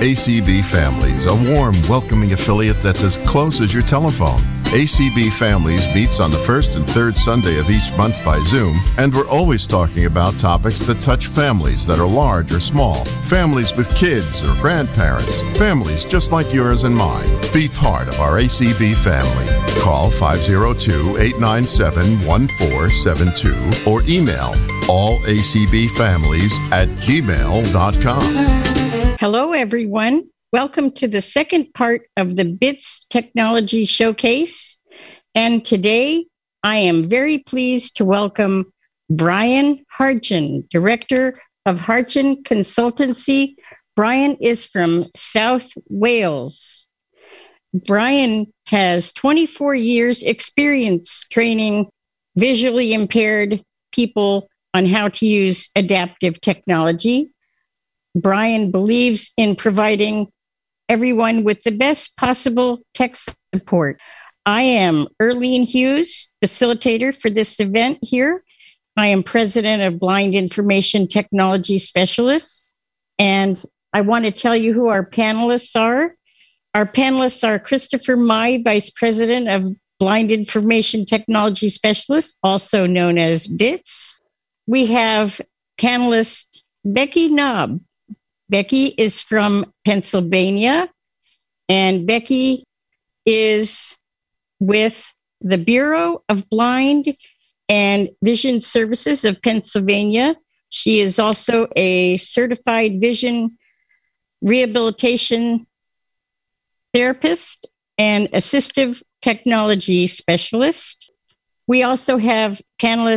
ACB Families, a warm, welcoming affiliate that's as close as your telephone. ACB Families meets on the first and third Sunday of each month by Zoom, and we're always talking about topics that touch families that are large or small, families with kids or grandparents, families just like yours and mine. Be part of our ACB family. Call 502 897 1472 or email allacbfamilies at gmail.com. Hello, everyone. Welcome to the second part of the BITS Technology Showcase. And today I am very pleased to welcome Brian Hartgen, Director of Hartgen Consultancy. Brian is from South Wales. Brian has 24 years experience training visually impaired people on how to use adaptive technology. Brian believes in providing everyone with the best possible tech support. I am Erlene Hughes, facilitator for this event here. I am president of Blind Information Technology Specialists. And I want to tell you who our panelists are. Our panelists are Christopher Mai, Vice President of Blind Information Technology Specialists, also known as BITS. We have panelist Becky Knob, Becky is from Pennsylvania, and Becky is with the Bureau of Blind and Vision Services of Pennsylvania. She is also a certified vision rehabilitation therapist and assistive technology specialist. We also have panelist